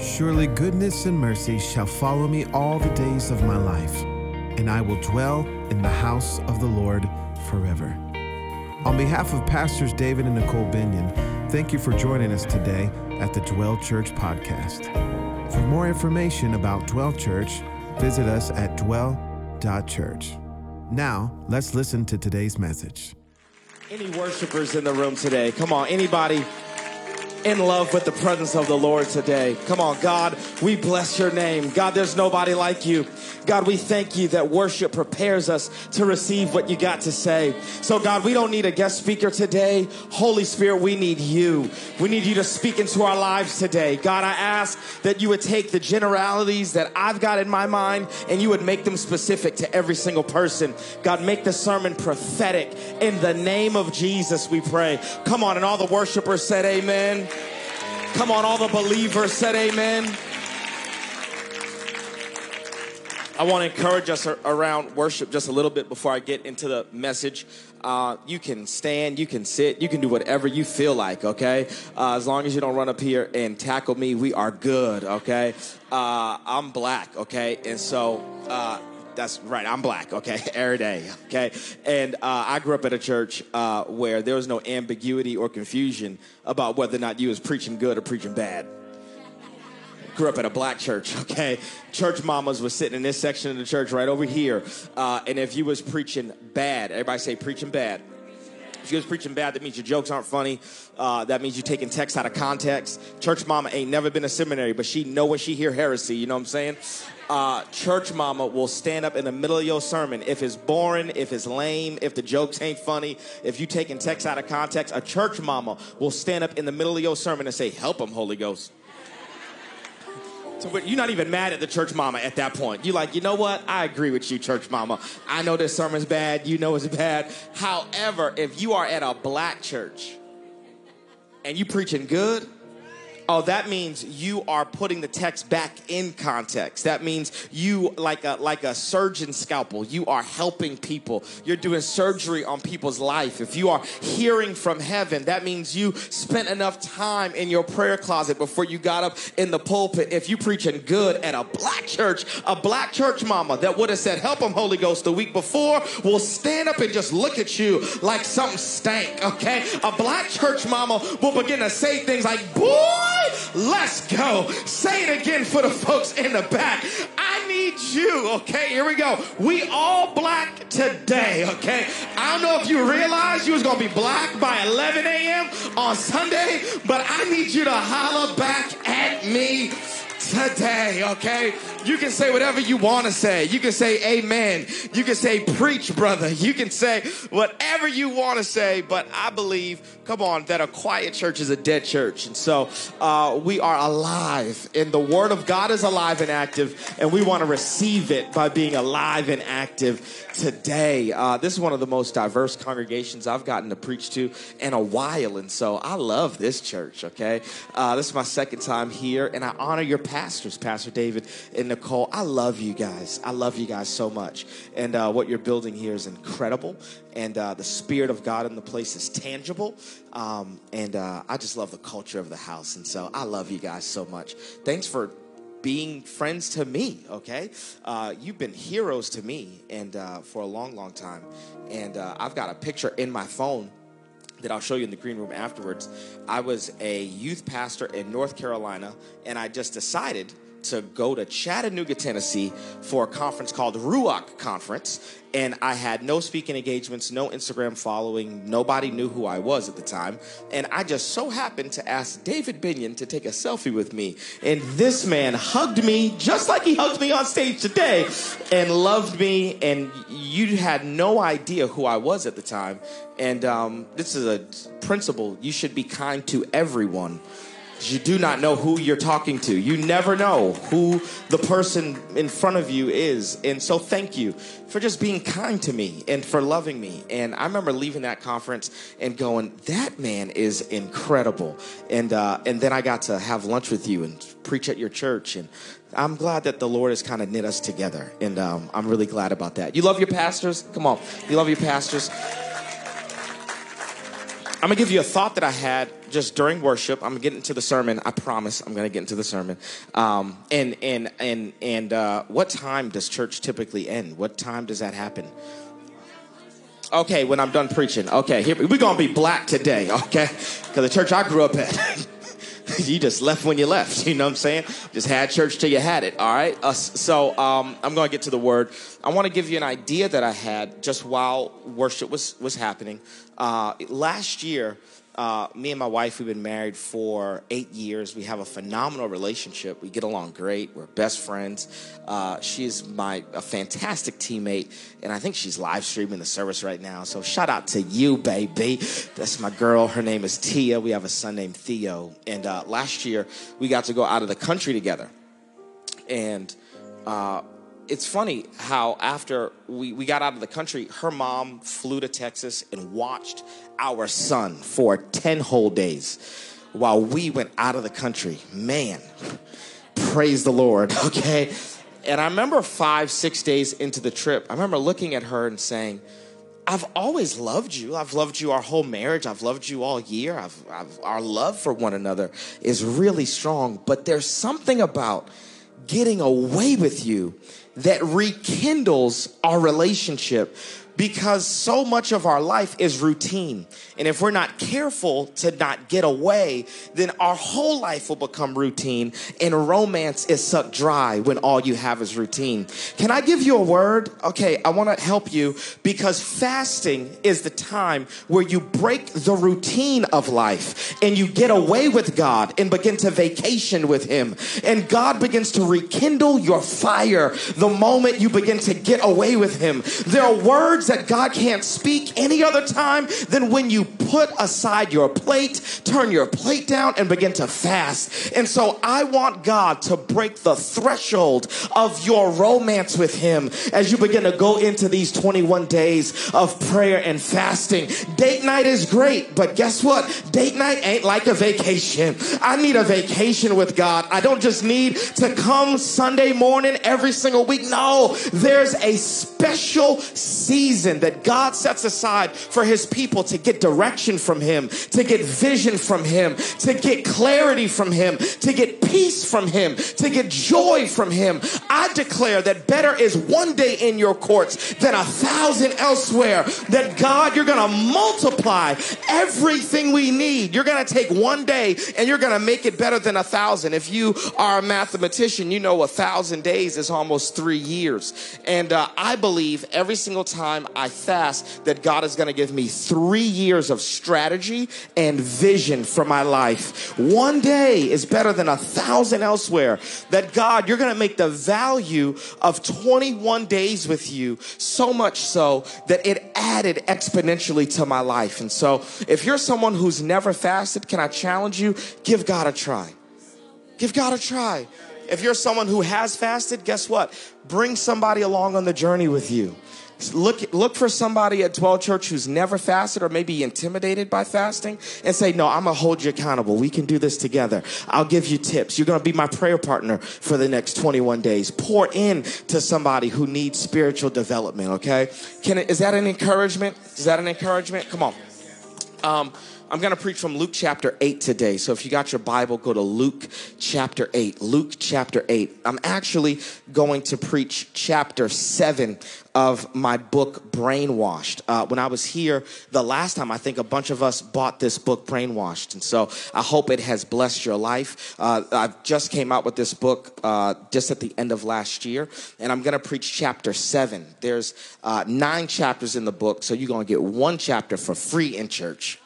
Surely goodness and mercy shall follow me all the days of my life, and I will dwell in the house of the Lord forever. On behalf of Pastors David and Nicole Binion, thank you for joining us today at the Dwell Church podcast. For more information about Dwell Church, visit us at dwell.church. Now, let's listen to today's message. Any worshipers in the room today? Come on, anybody in love with the presence of the Lord today. Come on, God, we bless your name. God, there's nobody like you. God, we thank you that worship prepares us to receive what you got to say. So, God, we don't need a guest speaker today. Holy Spirit, we need you. We need you to speak into our lives today. God, I ask that you would take the generalities that I've got in my mind and you would make them specific to every single person. God, make the sermon prophetic. In the name of Jesus, we pray. Come on, and all the worshipers said, Amen. Come on, all the believers said amen. I want to encourage us around worship just a little bit before I get into the message. Uh, you can stand, you can sit, you can do whatever you feel like, okay? Uh, as long as you don't run up here and tackle me, we are good, okay? Uh, I'm black, okay? And so, uh, that's right. I'm black. Okay, every day. Okay, and uh, I grew up at a church uh, where there was no ambiguity or confusion about whether or not you was preaching good or preaching bad. Grew up at a black church. Okay, church mamas was sitting in this section of the church right over here, uh, and if you was preaching bad, everybody say preaching bad. If you was preaching bad, that means your jokes aren't funny. Uh, that means you're taking text out of context. Church mama ain't never been a seminary, but she know when she hear heresy. You know what I'm saying? Uh, church mama will stand up in the middle of your sermon. If it's boring, if it's lame, if the jokes ain't funny, if you taking text out of context, a church mama will stand up in the middle of your sermon and say, Help them, Holy Ghost. So, you're not even mad at the church mama at that point. You're like, you know what? I agree with you, church mama. I know this sermon's bad. You know it's bad. However, if you are at a black church and you preaching good, Oh, that means you are putting the text back in context. That means you, like a like a surgeon scalpel, you are helping people. You're doing surgery on people's life. If you are hearing from heaven, that means you spent enough time in your prayer closet before you got up in the pulpit. If you preaching good at a black church, a black church mama that would have said, "Help them, Holy Ghost," the week before, will stand up and just look at you like something stank. Okay, a black church mama will begin to say things like, "Boy." Let's go. Say it again for the folks in the back. I need you. Okay, here we go. We all black today. Okay. I don't know if you realized you was to be black by 11 a.m. on Sunday, but I need you to holler back at me today, okay? You can say whatever you want to say. You can say amen. You can say preach, brother. You can say whatever you want to say, but I believe, come on, that a quiet church is a dead church. And so uh, we are alive, and the Word of God is alive and active, and we want to receive it by being alive and active today. Uh, this is one of the most diverse congregations I've gotten to preach to in a while, and so I love this church, okay? Uh, this is my second time here, and I honor your pastors, Pastor David and Nicole. I love you guys. I love you guys so much. And uh, what you're building here is incredible. And uh, the Spirit of God in the place is tangible. Um, and uh, I just love the culture of the house. And so I love you guys so much. Thanks for being friends to me, okay? Uh, you've been heroes to me and uh, for a long, long time. And uh, I've got a picture in my phone that I'll show you in the green room afterwards. I was a youth pastor in North Carolina, and I just decided to go to Chattanooga, Tennessee for a conference called Ruach Conference. And I had no speaking engagements, no Instagram following. Nobody knew who I was at the time. And I just so happened to ask David Binion to take a selfie with me. And this man hugged me just like he hugged me on stage today and loved me. And you had no idea who I was at the time. And um, this is a principle you should be kind to everyone you do not know who you're talking to. You never know who the person in front of you is. And so, thank you for just being kind to me and for loving me. And I remember leaving that conference and going, "That man is incredible." And uh, and then I got to have lunch with you and preach at your church. And I'm glad that the Lord has kind of knit us together. And um, I'm really glad about that. You love your pastors? Come on, you love your pastors. I'm gonna give you a thought that I had just during worship, I'm getting to the sermon. I promise I'm going to get into the sermon. Um, and and and and uh, what time does church typically end? What time does that happen? Okay, when I'm done preaching. Okay, here we're gonna be black today. Okay, because the church I grew up at. you just left when you left. You know what I'm saying? Just had church till you had it. All right. Uh, so um, I'm going to get to the word. I want to give you an idea that I had just while worship was was happening. Uh, last year, uh, me and my wife, we've been married for eight years. We have a phenomenal relationship. We get along great. We're best friends. Uh, she's my a fantastic teammate, and I think she's live streaming the service right now. So shout out to you, baby. That's my girl. Her name is Tia. We have a son named Theo. And uh, last year, we got to go out of the country together, and uh, it's funny how after we, we got out of the country, her mom flew to Texas and watched our son for 10 whole days while we went out of the country. Man, praise the Lord, okay? And I remember five, six days into the trip, I remember looking at her and saying, I've always loved you. I've loved you our whole marriage. I've loved you all year. I've, I've, our love for one another is really strong. But there's something about getting away with you that rekindles our relationship because so much of our life is routine. And if we're not careful to not get away, then our whole life will become routine and romance is sucked dry when all you have is routine. Can I give you a word? Okay, I want to help you because fasting is the time where you break the routine of life and you get away with God and begin to vacation with Him. And God begins to rekindle your fire the moment you begin to get away with Him. There are words that God can't speak any other time than when you put aside your plate, turn your plate down, and begin to fast. And so I want God to break the threshold of your romance with Him as you begin to go into these 21 days of prayer and fasting. Date night is great, but guess what? Date night ain't like a vacation. I need a vacation with God. I don't just need to come Sunday morning every single week. No, there's a special season season that God sets aside for his people to get direction from him, to get vision from him, to get clarity from him, to get peace from him, to get joy from him. I declare that better is one day in your courts than a thousand elsewhere. That God, you're going to multiply everything we need. You're going to take one day and you're going to make it better than a thousand. If you are a mathematician, you know a thousand days is almost three years. And uh, I believe every single time I fast that God is going to give me three years of strategy and vision for my life. One day is better than a thousand elsewhere. That God, you're going to make the value of 21 days with you so much so that it added exponentially to my life. And so if you're someone who's never fasted, can I challenge you? Give God a try. Give God a try. If you're someone who has fasted, guess what? Bring somebody along on the journey with you. Look, look for somebody at Dwell Church who's never fasted or maybe intimidated by fasting and say, No, I'm going to hold you accountable. We can do this together. I'll give you tips. You're going to be my prayer partner for the next 21 days. Pour in to somebody who needs spiritual development, okay? Can it, is that an encouragement? Is that an encouragement? Come on. Um, I'm going to preach from Luke chapter 8 today. So if you got your Bible, go to Luke chapter 8. Luke chapter 8. I'm actually going to preach chapter 7 of my book, Brainwashed. Uh, when I was here the last time, I think a bunch of us bought this book, Brainwashed. And so I hope it has blessed your life. Uh, I just came out with this book uh, just at the end of last year, and I'm going to preach chapter 7. There's uh, nine chapters in the book, so you're going to get one chapter for free in church.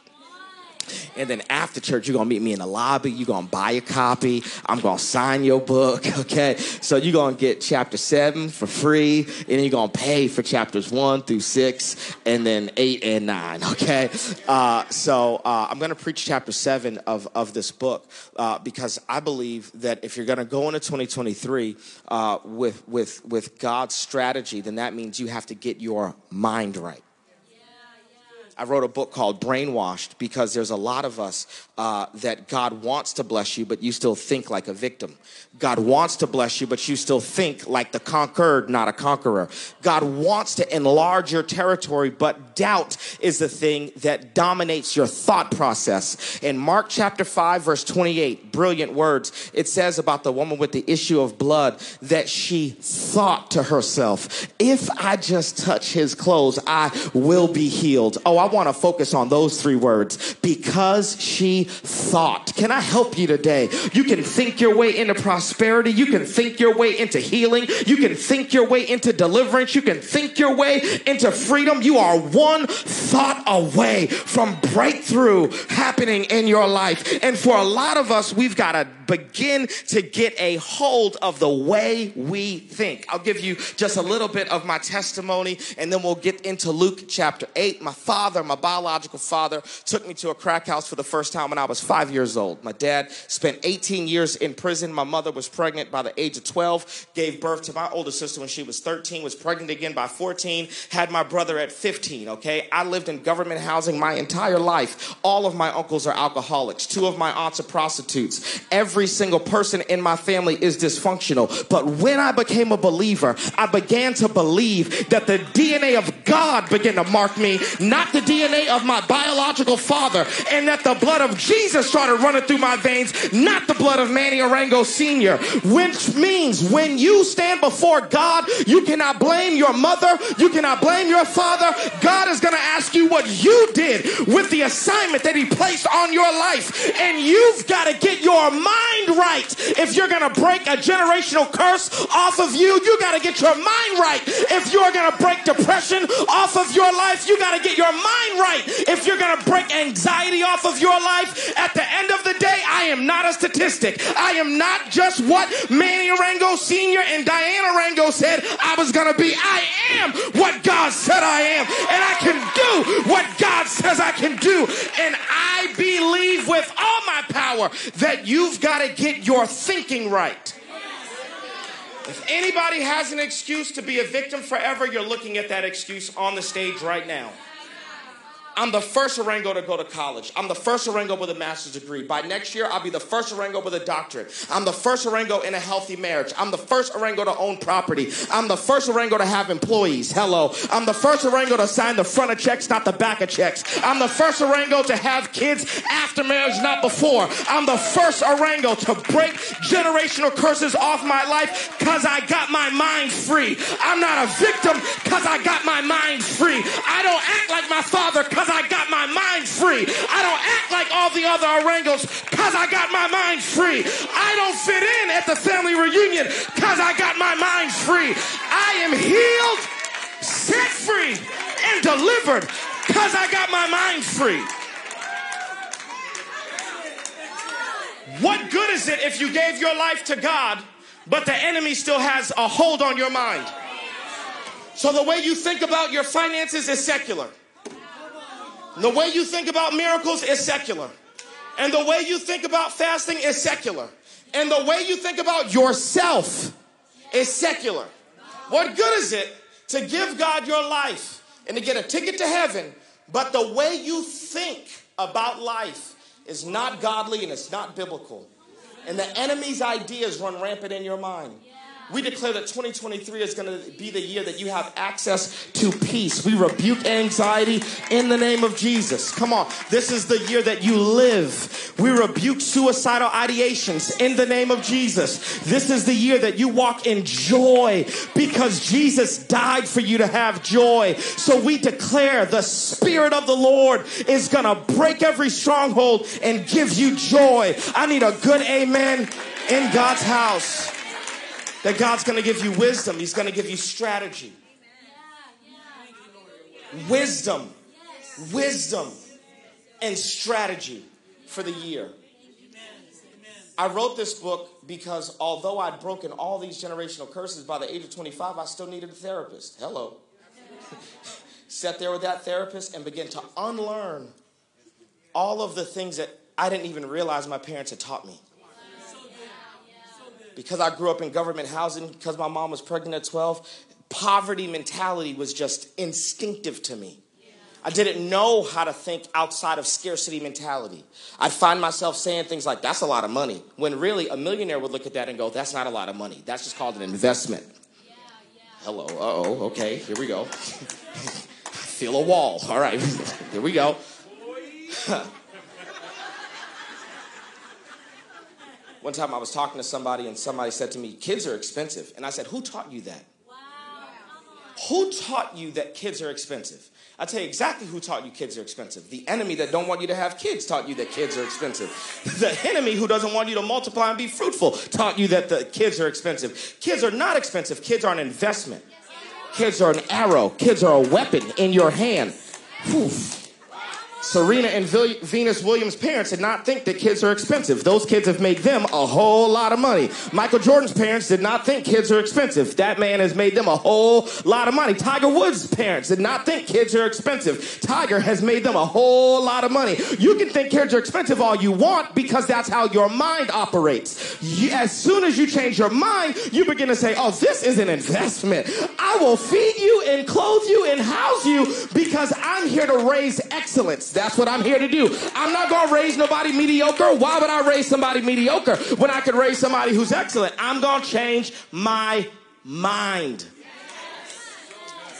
And then after church, you're gonna meet me in the lobby. You're gonna buy a copy. I'm gonna sign your book. Okay. So you're gonna get chapter seven for free, and then you're gonna pay for chapters one through six, and then eight and nine. Okay. Uh, so uh, I'm gonna preach chapter seven of, of this book uh, because I believe that if you're gonna go into 2023 uh, with with with God's strategy, then that means you have to get your mind right. I wrote a book called Brainwashed because there's a lot of us uh, that God wants to bless you, but you still think like a victim. God wants to bless you, but you still think like the conquered, not a conqueror. God wants to enlarge your territory, but doubt is the thing that dominates your thought process. In Mark chapter 5, verse 28, brilliant words, it says about the woman with the issue of blood that she thought to herself, if I just touch his clothes, I will be healed. Oh, I want to focus on those three words because she thought. Can I help you today? You can think your way into prosperity. You can think your way into healing. You can think your way into deliverance. You can think your way into freedom. You are one thought away from breakthrough happening in your life. And for a lot of us, we've got to begin to get a hold of the way we think. I'll give you just a little bit of my testimony and then we'll get into Luke chapter 8. My father, my biological father, took me to a crack house for the first time when I was five years old. My dad spent 18 years in prison. My mother was pregnant by the age of 12, gave birth to my older sister when she was 13, was pregnant again by 14, had my brother at 15, okay? I lived in government housing my entire life. All of my uncles are alcoholics, two of my aunts are prostitutes. Every single person in my family is dysfunctional. But when I became a believer, I began to believe that the DNA of God began to mark me, not the DNA of my biological father, and that the blood of Jesus started running through my veins, not the blood of Manny Arango Sr., which means when you stand before God, you cannot blame your mother, you cannot blame your father. God is going to ask you what you did with the assignment that He placed on your life, and you've got to get your mind right. If you're going to break a generational curse off of you, you got to get your mind right. If you're going to break depression off of your life, you got to get your mind right. If you're going to break anxiety off of your life, at the end of the day, I am not a statistic. I am not just what Manny Arango Sr. and Diana Arango said I was going to be. I am what God said I am. And I can do what God says I can do. And I believe with all my power that you've got to get your thinking right. If anybody has an excuse to be a victim forever, you're looking at that excuse on the stage right now. I'm the first Arango to go to college. I'm the first Arango with a master's degree. By next year, I'll be the first Arango with a doctorate. I'm the first Arango in a healthy marriage. I'm the first Arango to own property. I'm the first Arango to have employees. Hello. I'm the first Arango to sign the front of checks, not the back of checks. I'm the first Arango to have kids after marriage, not before. I'm the first Arango to break generational curses off my life because I got my mind free. I'm not a victim because I got my mind free. I don't act like my father because I got my mind free. I don't act like all the other Arangos because I got my mind free. I don't fit in at the family reunion because I got my mind free. I am healed, set free, and delivered because I got my mind free. What good is it if you gave your life to God, but the enemy still has a hold on your mind? So the way you think about your finances is secular. The way you think about miracles is secular. And the way you think about fasting is secular. And the way you think about yourself is secular. What good is it to give God your life and to get a ticket to heaven, but the way you think about life is not godly and it's not biblical? And the enemy's ideas run rampant in your mind. We declare that 2023 is going to be the year that you have access to peace. We rebuke anxiety in the name of Jesus. Come on. This is the year that you live. We rebuke suicidal ideations in the name of Jesus. This is the year that you walk in joy because Jesus died for you to have joy. So we declare the Spirit of the Lord is going to break every stronghold and give you joy. I need a good amen in God's house. That God's going to give you wisdom, He's going to give you strategy. Wisdom, wisdom, and strategy for the year. I wrote this book because although I'd broken all these generational curses by the age of 25, I still needed a therapist. Hello. Sat there with that therapist and began to unlearn all of the things that I didn't even realize my parents had taught me because I grew up in government housing, because my mom was pregnant at 12, poverty mentality was just instinctive to me. I didn't know how to think outside of scarcity mentality. I'd find myself saying things like, that's a lot of money, when really a millionaire would look at that and go, that's not a lot of money. That's just called an investment. Hello, uh oh, okay, here we go. feel a wall. All right, here we go. One time I was talking to somebody and somebody said to me, Kids are expensive. And I said, Who taught you that? Who taught you that kids are expensive? I tell you exactly who taught you kids are expensive. The enemy that don't want you to have kids taught you that kids are expensive. The enemy who doesn't want you to multiply and be fruitful taught you that the kids are expensive. Kids are not expensive. Kids are an investment. Kids are an arrow. Kids are a weapon in your hand. Serena and Venus Williams' parents did not think that kids are expensive. Those kids have made them a whole lot of money. Michael Jordan's parents did not think kids are expensive. That man has made them a whole lot of money. Tiger Woods' parents did not think kids are expensive. Tiger has made them a whole lot of money. You can think kids are expensive all you want because that's how your mind operates. You, as soon as you change your mind, you begin to say, oh, this is an investment. I will feed you and clothe you and house you because I'm here to raise excellence. That's what I'm here to do. I'm not going to raise nobody mediocre. Why would I raise somebody mediocre when I could raise somebody who's excellent? I'm going to change my mind.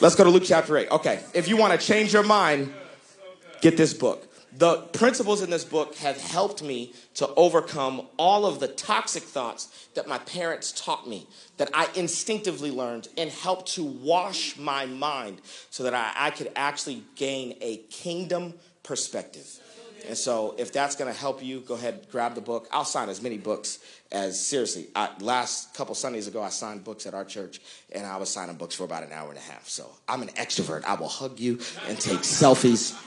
Let's go to Luke chapter 8. Okay, if you want to change your mind, get this book. The principles in this book have helped me to overcome all of the toxic thoughts that my parents taught me, that I instinctively learned, and helped to wash my mind so that I, I could actually gain a kingdom perspective. And so, if that's going to help you, go ahead, grab the book. I'll sign as many books as seriously. I, last couple Sundays ago, I signed books at our church, and I was signing books for about an hour and a half. So I'm an extrovert. I will hug you and take selfies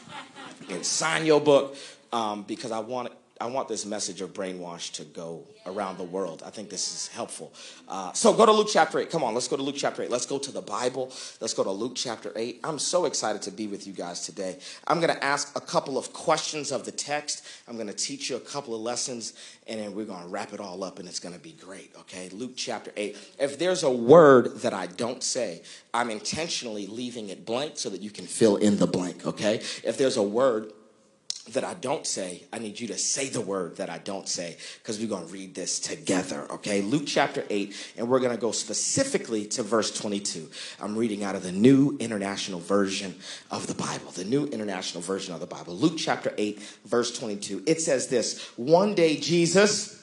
and sign your book um, because I want I want this message of brainwash to go around the world. I think this is helpful. Uh, so go to Luke chapter 8. Come on, let's go to Luke chapter 8. Let's go to the Bible. Let's go to Luke chapter 8. I'm so excited to be with you guys today. I'm going to ask a couple of questions of the text. I'm going to teach you a couple of lessons, and then we're going to wrap it all up, and it's going to be great, okay? Luke chapter 8. If there's a word that I don't say, I'm intentionally leaving it blank so that you can fill in the blank, okay? If there's a word, that I don't say, I need you to say the word that I don't say because we're going to read this together, okay? Luke chapter 8, and we're going to go specifically to verse 22. I'm reading out of the New International Version of the Bible, the New International Version of the Bible. Luke chapter 8, verse 22. It says this One day Jesus,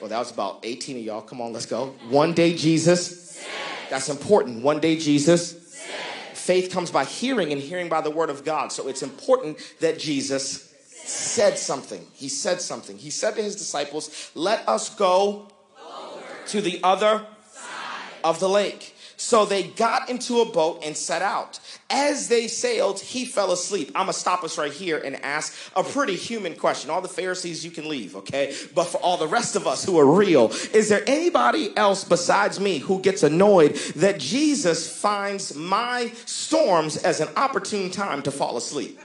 well, that was about 18 of y'all. Come on, let's go. One day Jesus, that's important. One day Jesus faith comes by hearing and hearing by the word of God. So it's important that Jesus said something. He said something. He said to his disciples, Let us go to the other Side. of the lake. So they got into a boat and set out. As they sailed, he fell asleep. I'm going to stop us right here and ask a pretty human question. All the Pharisees, you can leave, okay? But for all the rest of us who are real, is there anybody else besides me who gets annoyed that Jesus finds my storms as an opportune time to fall asleep?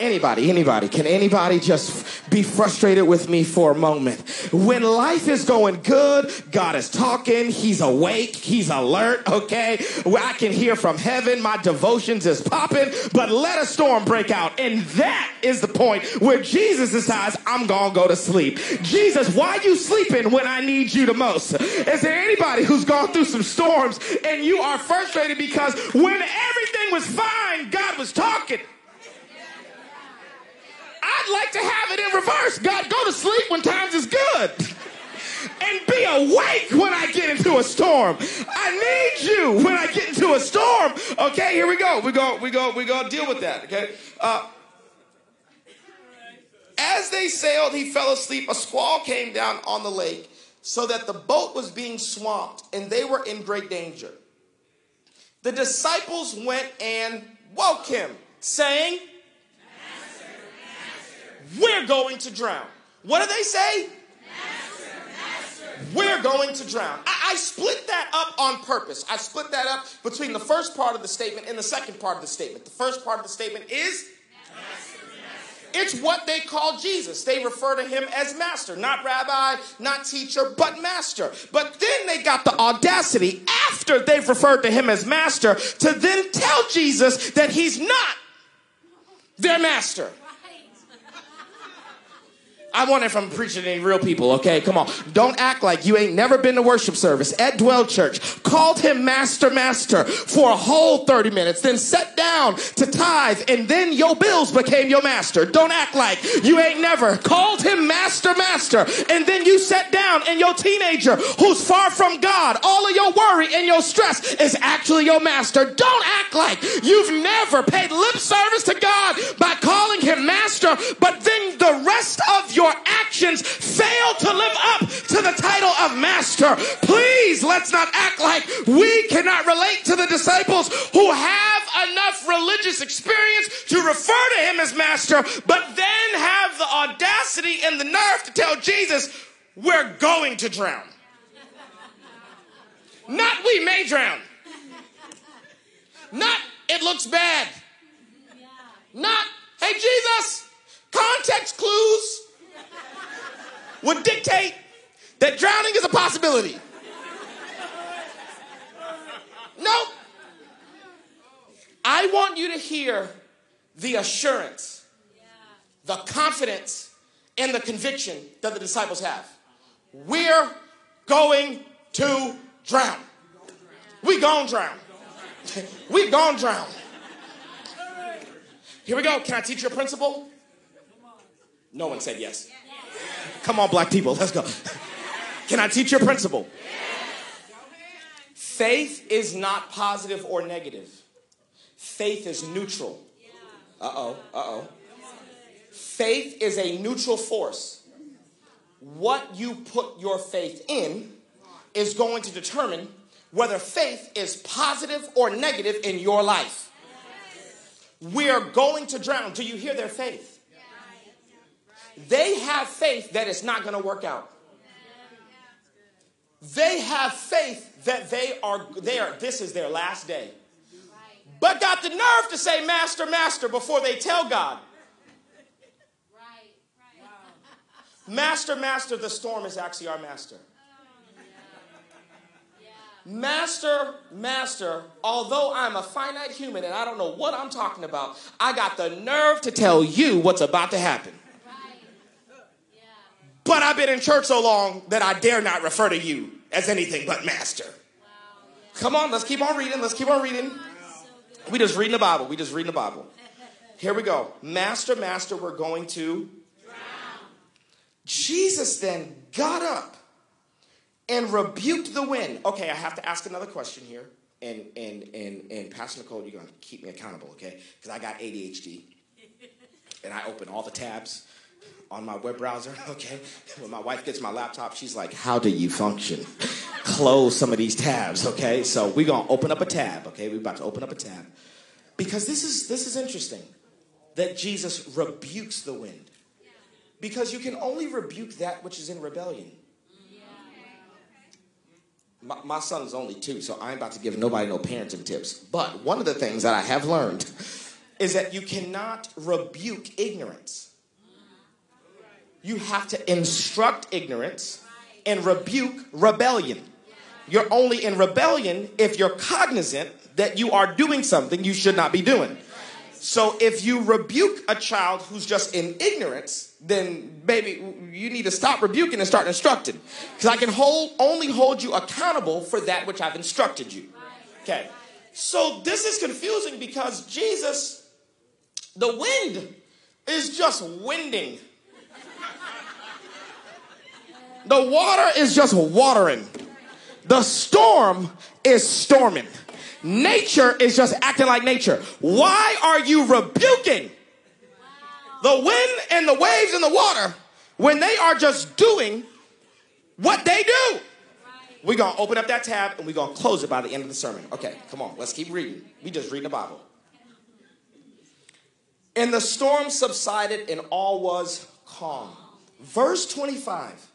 Anybody, anybody, can anybody just be frustrated with me for a moment? When life is going good, God is talking, He's awake, He's alert, okay? I can hear from heaven, my devotions is popping, but let a storm break out. And that is the point where Jesus decides, I'm gonna go to sleep. Jesus, why are you sleeping when I need you the most? Is there anybody who's gone through some storms and you are frustrated because when everything was fine, God was talking? I'd like to have it in reverse. God, go to sleep when times is good. And be awake when I get into a storm. I need you when I get into a storm. Okay, here we go. We go, we go, we go deal with that. Okay. Uh, as they sailed, he fell asleep. A squall came down on the lake so that the boat was being swamped and they were in great danger. The disciples went and woke him, saying, we're going to drown. What do they say? Master, master. We're going to drown. I, I, split that up on purpose. I split that up between the first part of the statement and the second part of the statement. The first part of the statement is master, it's what they call Jesus. They refer to him as master, not rabbi, not teacher, but master. But then they got the audacity, after they've referred to him as master, to then tell Jesus that he's not their master. I want it from preaching to any real people, okay? Come on. Don't act like you ain't never been to worship service at Dwell Church. Called him Master Master for a whole 30 minutes, then sat down to tithe and then your bills became your master. Don't act like you ain't never called him master, master. And then you sat down and your teenager who's far from God, all of your worry and your stress is actually your master. Don't act like you've never paid lip service to God by calling him master, but then the rest of your actions fail to live up to the title of master. Please let's not act like we cannot relate to the disciples who have enough religious experience to refer to him as master, but then have the audacity and the nerve to tell Jesus, we're going to drown. Not we may drown. Not it looks bad. Not, hey Jesus, context clues would dictate that drowning is a possibility. Nope. I want you to hear the assurance, the confidence, and the conviction that the disciples have. We're going to drown. We gonna drown. we gonna drown. Here we go. Can I teach you a principle? No one said yes. Come on, black people, let's go. Can I teach you a principle? Faith is not positive or negative. Faith is neutral. Uh oh, uh oh. Faith is a neutral force. What you put your faith in is going to determine whether faith is positive or negative in your life. We are going to drown. Do you hear their faith? They have faith that it's not going to work out. They have faith that they are there. This is their last day. But got the nerve to say, Master, Master, before they tell God. Master, Master, the storm is actually our master. Master, Master, although I'm a finite human and I don't know what I'm talking about, I got the nerve to tell you what's about to happen. But I've been in church so long that I dare not refer to you as anything but Master. Come on, let's keep on reading. Let's keep on reading. We just reading the Bible. We just reading the Bible. Here we go. Master, Master, we're going to Jesus then got up and rebuked the wind. Okay, I have to ask another question here. And and and and Pastor Nicole, you're gonna keep me accountable, okay? Because I got ADHD. And I open all the tabs on my web browser, okay? When my wife gets my laptop, she's like, How do you function? Close some of these tabs, okay? So we're gonna open up a tab, okay? We're about to open up a tab. Because this is this is interesting that Jesus rebukes the wind. Because you can only rebuke that which is in rebellion. My, my son's only two, so I ain't about to give nobody no parenting tips. But one of the things that I have learned is that you cannot rebuke ignorance. You have to instruct ignorance and rebuke rebellion. You're only in rebellion if you're cognizant that you are doing something you should not be doing. So if you rebuke a child who's just in ignorance, then baby, you need to stop rebuking and start instructing. Because I can hold only hold you accountable for that which I've instructed you. Okay. So this is confusing because Jesus, the wind is just winding. The water is just watering. The storm is storming. Nature is just acting like nature. Why are you rebuking the wind and the waves and the water when they are just doing what they do? We're going to open up that tab and we're going to close it by the end of the sermon. Okay, come on, let's keep reading. We just reading the Bible. And the storm subsided and all was calm. Verse 25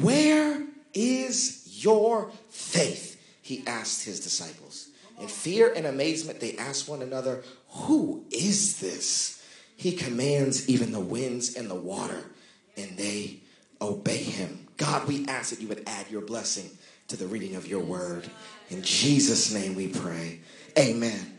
Where is your faith? He asked his disciples. In fear and amazement, they asked one another, Who is this? He commands even the winds and the water, and they obey him. God, we ask that you would add your blessing to the reading of your word. In Jesus' name we pray. Amen.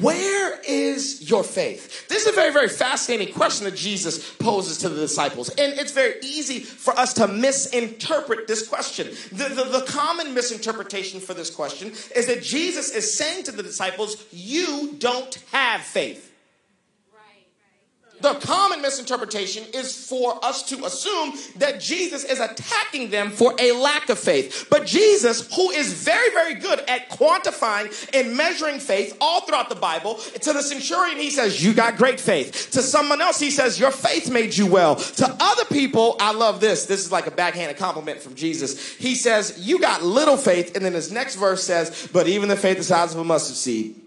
Where is your faith? This is a very, very fascinating question that Jesus poses to the disciples. And it's very easy for us to misinterpret this question. The, the, the, common misinterpretation for this question is that Jesus is saying to the disciples, You don't have faith. The common misinterpretation is for us to assume that Jesus is attacking them for a lack of faith. But Jesus, who is very, very good at quantifying and measuring faith all throughout the Bible, to the centurion, he says, You got great faith. To someone else, he says, Your faith made you well. To other people, I love this. This is like a backhanded compliment from Jesus. He says, You got little faith. And then his next verse says, But even the faith the size of a mustard seed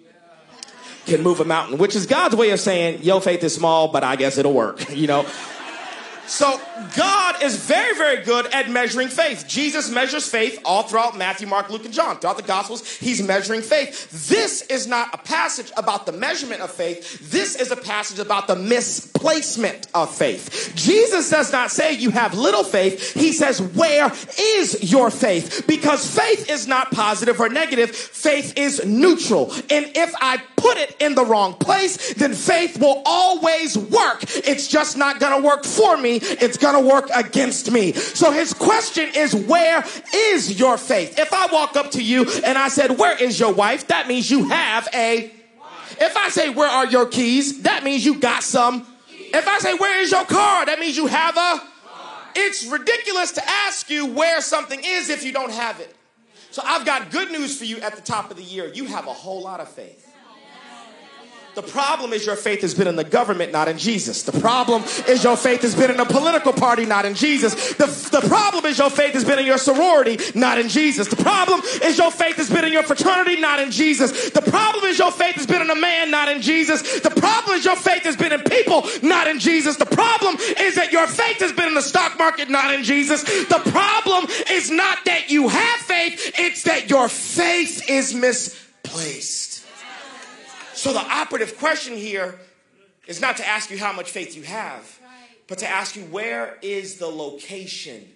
can move a mountain, which is God's way of saying, your faith is small, but I guess it'll work, you know? So God is very, very good at measuring faith. Jesus measures faith all throughout Matthew, Mark, Luke, and John. Throughout the Gospels, he's measuring faith. This is not a passage about the measurement of faith. This is a passage about the misplacement of faith. Jesus does not say you have little faith. He says, where is your faith? Because faith is not positive or negative. Faith is neutral. And if I put it in the wrong place, then faith will always work. It's just not going to work for me it's going to work against me. So his question is, where is your faith? If I walk up to you and I said, where is your wife? That means you have a. If I say, where are your keys? That means you got some. If I say, where is your car? That means you have a. It's ridiculous to ask you where something is if you don't have it. So I've got good news for you at the top of the year. You have a whole lot of faith. The problem is your faith has been in the government, not in Jesus. The problem is your faith has been in a political party, not in Jesus. The, the problem is your faith has been in your sorority, not in Jesus. The problem is your faith has been in your fraternity, not in Jesus. The problem is your faith has been in a man, not in Jesus. The problem is your faith has been in people, not in Jesus. The problem is that your faith has been in the stock market, not in Jesus. The problem is not that you have faith, it's that your faith is misplaced. So the operative question here is not to ask you how much faith you have, but to ask you where is the location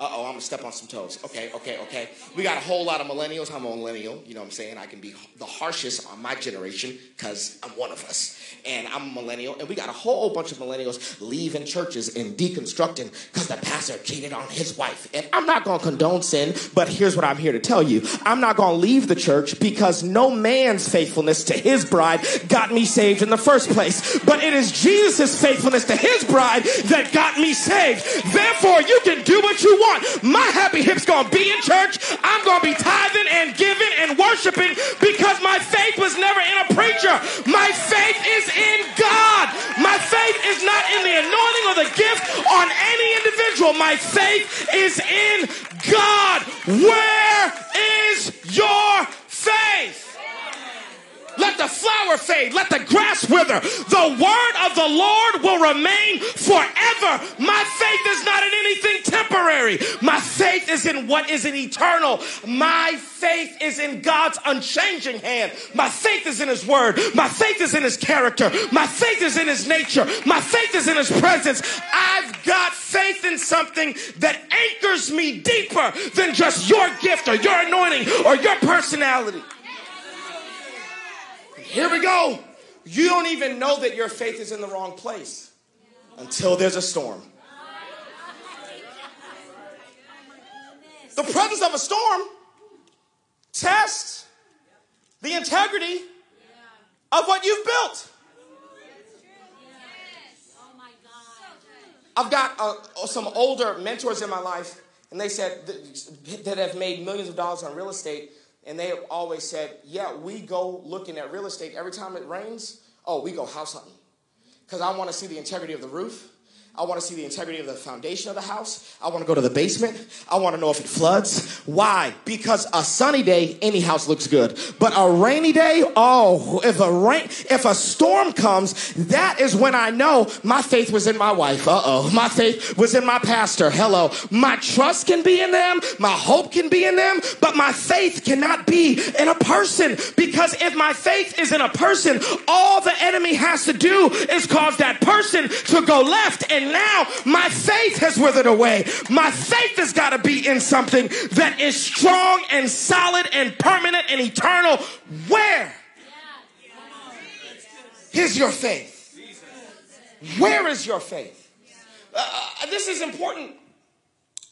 oh, I'm gonna step on some toes. Okay, okay, okay. We got a whole lot of millennials. I'm a millennial. You know what I'm saying? I can be the harshest on my generation because I'm one of us. And I'm a millennial. And we got a whole bunch of millennials leaving churches and deconstructing because the pastor cheated on his wife. And I'm not gonna condone sin, but here's what I'm here to tell you I'm not gonna leave the church because no man's faithfulness to his bride got me saved in the first place. But it is Jesus' faithfulness to his bride that got me saved. Therefore, you can do what you want My happy hip's gonna be in church. I'm gonna be tithing and giving and worshiping because my faith was never in a preacher. My faith is in God. My faith is not in the anointing or the gift on any individual. My faith is in God. Where is your faith? Let the flower fade. Let the grass wither. The word of the Lord will remain forever. My faith is not in anything temporary. My faith is in what is in eternal. My faith is in God's unchanging hand. My faith is in his word. My faith is in his character. My faith is in his nature. My faith is in his presence. I've got faith in something that anchors me deeper than just your gift or your anointing or your personality. Here we go. You don't even know that your faith is in the wrong place until there's a storm. The presence of a storm tests the integrity of what you've built. I've got uh, some older mentors in my life, and they said that have made millions of dollars on real estate and they always said, Yeah, we go looking at real estate every time it rains. Oh, we go house hunting. Because I want to see the integrity of the roof. I want to see the integrity of the foundation of the house. I want to go to the basement. I want to know if it floods. Why? Because a sunny day, any house looks good. But a rainy day, oh, if a rain, if a storm comes, that is when I know my faith was in my wife. Uh oh. My faith was in my pastor. Hello. My trust can be in them. My hope can be in them. But my faith cannot be in a person. Because if my faith is in a person, all the enemy has to do is cause that person to go left and now my faith has withered away. My faith has got to be in something that is strong and solid and permanent and eternal. Where is your faith? Where is your faith? Uh, this is important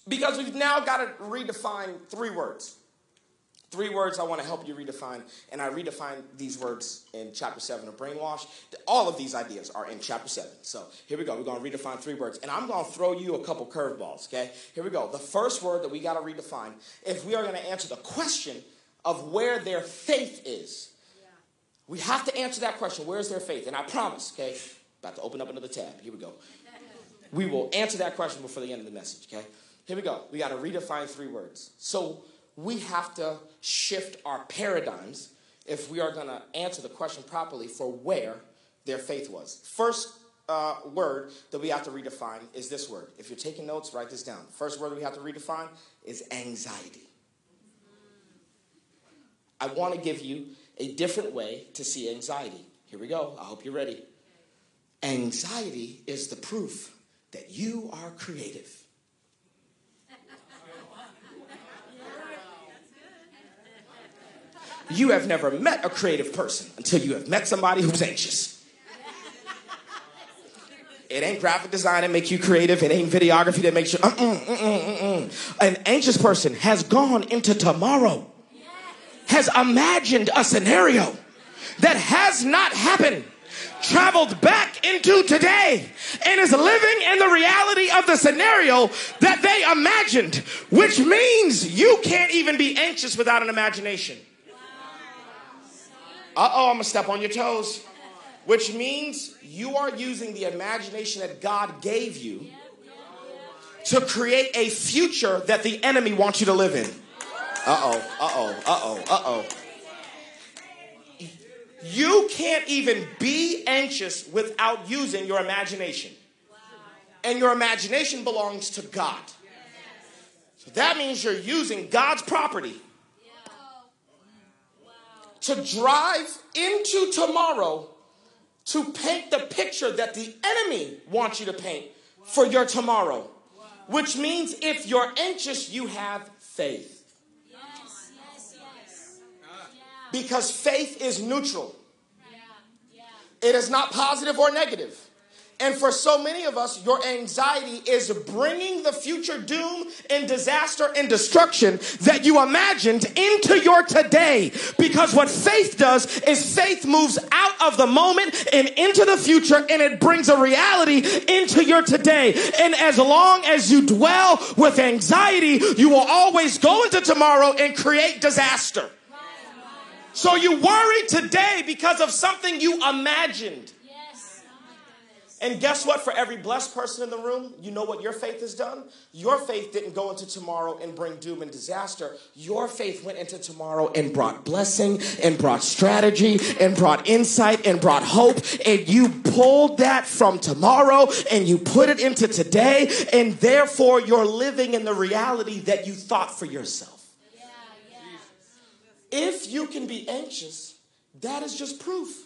because we've now got to redefine three words. Three words I want to help you redefine, and I redefine these words in chapter 7 of Brainwash. All of these ideas are in chapter 7. So here we go. We're going to redefine three words, and I'm going to throw you a couple curveballs, okay? Here we go. The first word that we got to redefine, if we are going to answer the question of where their faith is, we have to answer that question where's their faith? And I promise, okay? About to open up another tab. Here we go. We will answer that question before the end of the message, okay? Here we go. We got to redefine three words. So we have to shift our paradigms if we are going to answer the question properly for where their faith was. First uh, word that we have to redefine is this word. If you're taking notes, write this down. First word we have to redefine is anxiety. I want to give you a different way to see anxiety. Here we go. I hope you're ready. Anxiety is the proof that you are creative. You have never met a creative person until you have met somebody who's anxious. It ain't graphic design that makes you creative. It ain't videography that makes you. Uh-uh, uh-uh, uh An anxious person has gone into tomorrow, has imagined a scenario that has not happened, traveled back into today, and is living in the reality of the scenario that they imagined, which means you can't even be anxious without an imagination. Uh oh, I'm gonna step on your toes. Which means you are using the imagination that God gave you to create a future that the enemy wants you to live in. Uh oh, uh oh, uh oh, uh oh. You can't even be anxious without using your imagination. And your imagination belongs to God. So that means you're using God's property to drive into tomorrow to paint the picture that the enemy wants you to paint for your tomorrow. Which means if you're anxious, you have faith. Yes, yes, yes. Because faith is neutral, it is not positive or negative. And for so many of us, your anxiety is bringing the future doom and disaster and destruction that you imagined into your today. Because what faith does is faith moves out of the moment and into the future and it brings a reality into your today. And as long as you dwell with anxiety, you will always go into tomorrow and create disaster. So you worry today because of something you imagined. And guess what? For every blessed person in the room, you know what your faith has done? Your faith didn't go into tomorrow and bring doom and disaster. Your faith went into tomorrow and brought blessing and brought strategy and brought insight and brought hope. And you pulled that from tomorrow and you put it into today. And therefore, you're living in the reality that you thought for yourself. Yeah, yeah. If you can be anxious, that is just proof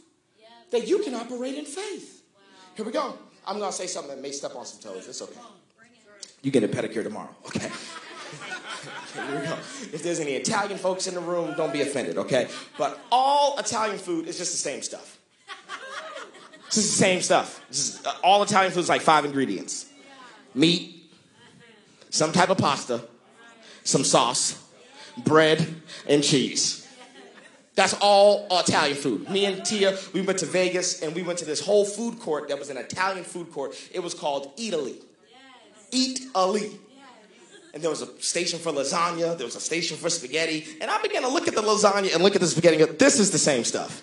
that you can operate in faith. Here we go. I'm going to say something that may step on some toes. It's okay. You get a pedicure tomorrow, okay? okay? Here we go. If there's any Italian folks in the room, don't be offended, okay? But all Italian food is just the same stuff. It's just the same stuff. Just, uh, all Italian food is like five ingredients meat, some type of pasta, some sauce, bread, and cheese. That's all Italian food. Me and Tia, we went to Vegas and we went to this whole food court that was an Italian food court. It was called Eataly. Yes. Eat Yes. And there was a station for lasagna, there was a station for spaghetti. And I began to look at the lasagna and look at the spaghetti and go, this is the same stuff.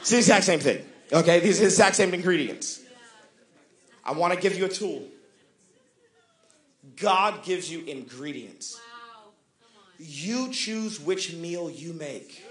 It's the exact same thing. Okay? These are the exact same ingredients. I want to give you a tool. God gives you ingredients. Wow. You choose which meal you make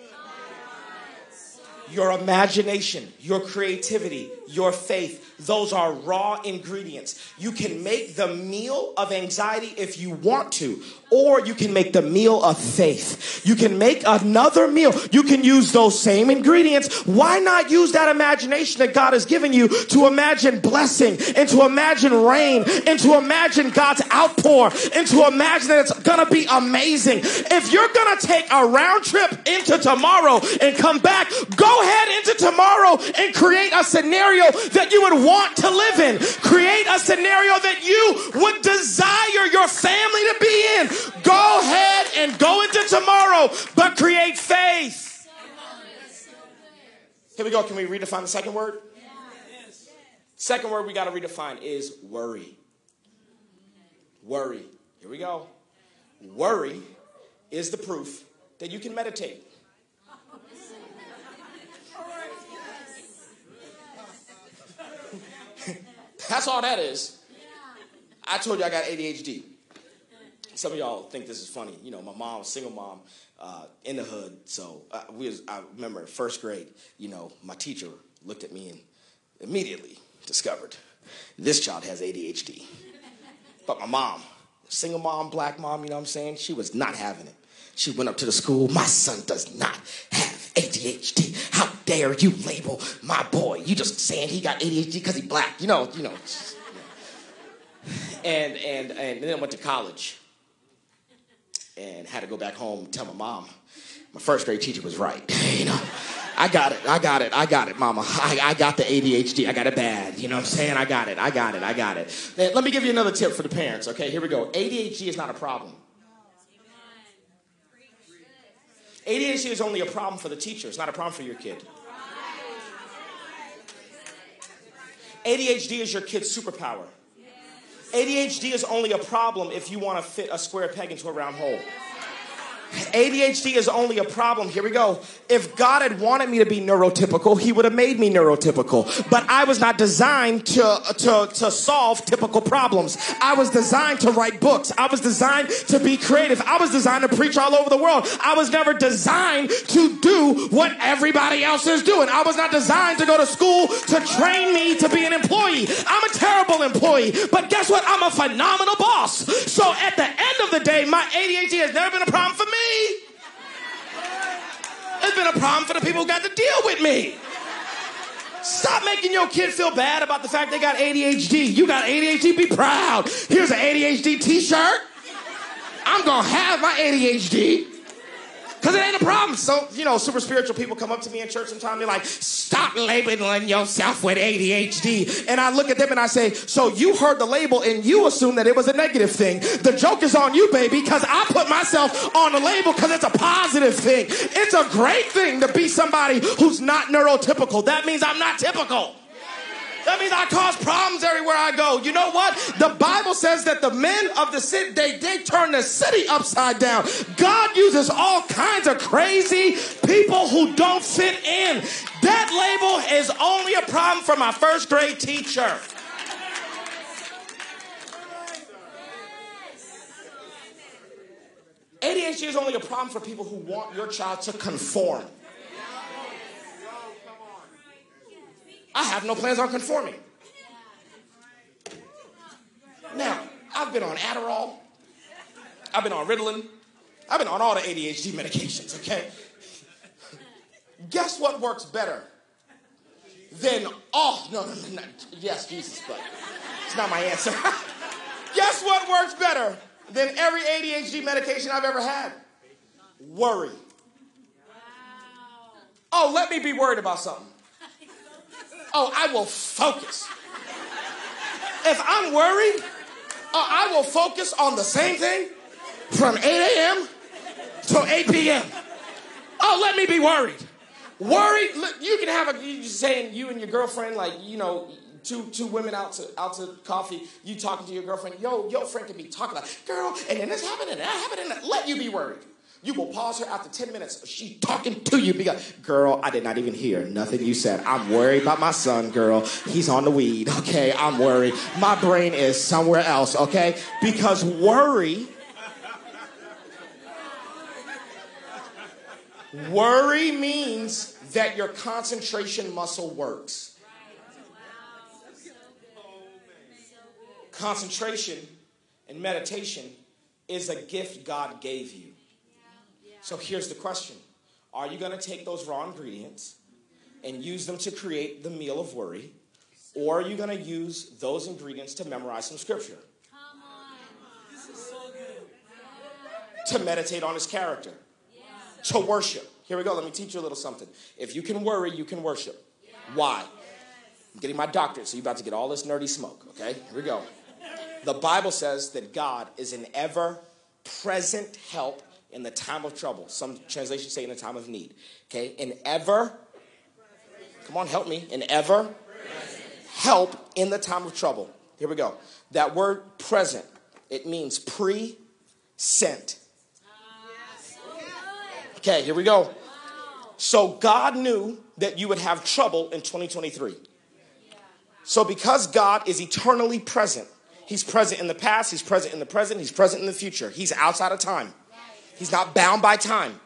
your imagination, your creativity, your faith. Those are raw ingredients. You can make the meal of anxiety if you want to, or you can make the meal of faith. You can make another meal. You can use those same ingredients. Why not use that imagination that God has given you to imagine blessing and to imagine rain and to imagine God's outpour and to imagine that it's gonna be amazing. If you're gonna take a round trip into tomorrow and come back, go Go ahead into tomorrow and create a scenario that you would want to live in. Create a scenario that you would desire your family to be in. Go ahead and go into tomorrow, but create faith. Here we go. Can we redefine the second word? Second word we got to redefine is worry. Worry. Here we go. Worry is the proof that you can meditate. That's all that is. I told you I got ADHD. Some of y'all think this is funny. You know, my mom, single mom, uh, in the hood. So uh, we was, I remember first grade. You know, my teacher looked at me and immediately discovered this child has ADHD. But my mom, single mom, black mom, you know what I'm saying? She was not having it. She went up to the school. My son does not have ADHD. How dare you label my boy? You just saying he got ADHD because he black. You know, you know. And and and then I went to college and had to go back home and tell my mom. My first grade teacher was right. you know. I got it, I got it, I got it, mama. I, I got the ADHD, I got it bad. You know what I'm saying? I got it, I got it, I got it. Now, let me give you another tip for the parents, okay? Here we go. ADHD is not a problem. ADHD is only a problem for the teacher, it's not a problem for your kid. ADHD is your kid's superpower. ADHD is only a problem if you want to fit a square peg into a round hole. ADHD is only a problem. Here we go. If God had wanted me to be neurotypical, He would have made me neurotypical. But I was not designed to, to, to solve typical problems. I was designed to write books. I was designed to be creative. I was designed to preach all over the world. I was never designed to do what everybody else is doing. I was not designed to go to school to train me to be an employee. I'm a terrible employee. But guess what? I'm a phenomenal boss. So at the end of the day, my ADHD has never been a problem for me. It's been a problem for the people who got to deal with me. Stop making your kid feel bad about the fact they got ADHD. You got ADHD, be proud. Here's an ADHD t shirt. I'm gonna have my ADHD. Because it ain't a problem. So, you know, super spiritual people come up to me in church sometimes. They're like, stop labeling yourself with ADHD. And I look at them and I say, so you heard the label and you assume that it was a negative thing. The joke is on you, baby, because I put myself on the label because it's a positive thing. It's a great thing to be somebody who's not neurotypical. That means I'm not typical. That means I cause problems everywhere I go. You know what? The Bible says that the men of the city, they, they turn the city upside down. God uses all kinds of crazy people who don't fit in. That label is only a problem for my first grade teacher. ADHD is only a problem for people who want your child to conform. Have no plans on conforming. Now, I've been on Adderall, I've been on Ritalin, I've been on all the ADHD medications, okay? Guess what works better than all, no, no, no, no, yes, Jesus, but it's not my answer. Guess what works better than every ADHD medication I've ever had? Worry. Oh, let me be worried about something. Oh, I will focus. If I'm worried, oh, I will focus on the same thing from 8 a.m. to 8 p.m. Oh, let me be worried. Worried, you can have a, you saying you and your girlfriend, like, you know, two two women out to out to coffee, you talking to your girlfriend, yo, your friend can be talking like, girl, and then this happened and that happened, and let you be worried. You will pause her after 10 minutes. She talking to you because, girl, I did not even hear nothing you said. I'm worried about my son, girl. He's on the weed, okay? I'm worried. My brain is somewhere else, okay? Because worry, worry means that your concentration muscle works. Concentration and meditation is a gift God gave you. So here's the question Are you going to take those raw ingredients and use them to create the meal of worry? Or are you going to use those ingredients to memorize some scripture? Come on. This is so good. To meditate on his character. to worship. Here we go. Let me teach you a little something. If you can worry, you can worship. Why? I'm getting my doctorate, so you're about to get all this nerdy smoke, okay? Here we go. The Bible says that God is an ever present help in the time of trouble. Some translations say in the time of need. Okay? An ever, come on, help me. An ever help in the time of trouble. Here we go. That word present, it means pre sent. Okay, here we go. So God knew that you would have trouble in 2023. So because God is eternally present, He's present in the past, He's present in the present, He's present in the future. He's outside of time. He's not bound by time.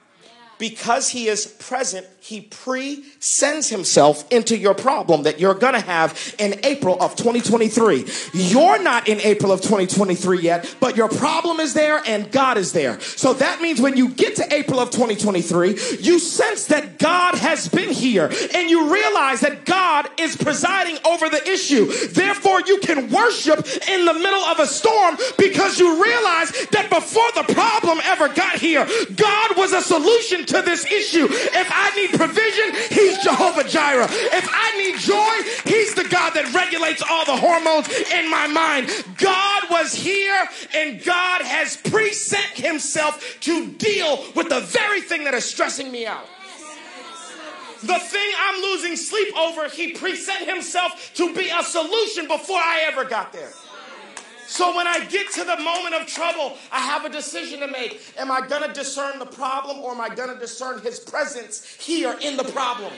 Because he is present, he pre sends himself into your problem that you're going to have in April of 2023. You're not in April of 2023 yet, but your problem is there and God is there. So that means when you get to April of 2023, you sense that God has been here and you realize that God is presiding over the issue. Therefore, you can worship in the middle of a storm because you realize that before the problem ever got here, God was a solution to this issue. If I need provision, He's Jehovah Jireh. If I need joy, He's the God that regulates all the hormones in my mind. God was here and God has preset Himself to deal with the very thing that is stressing me out. The thing I'm losing sleep over, He preset Himself to be a solution before I ever got there. So when I get to the moment of trouble, I have a decision to make. Am I going to discern the problem or am I going to discern his presence here in the problem?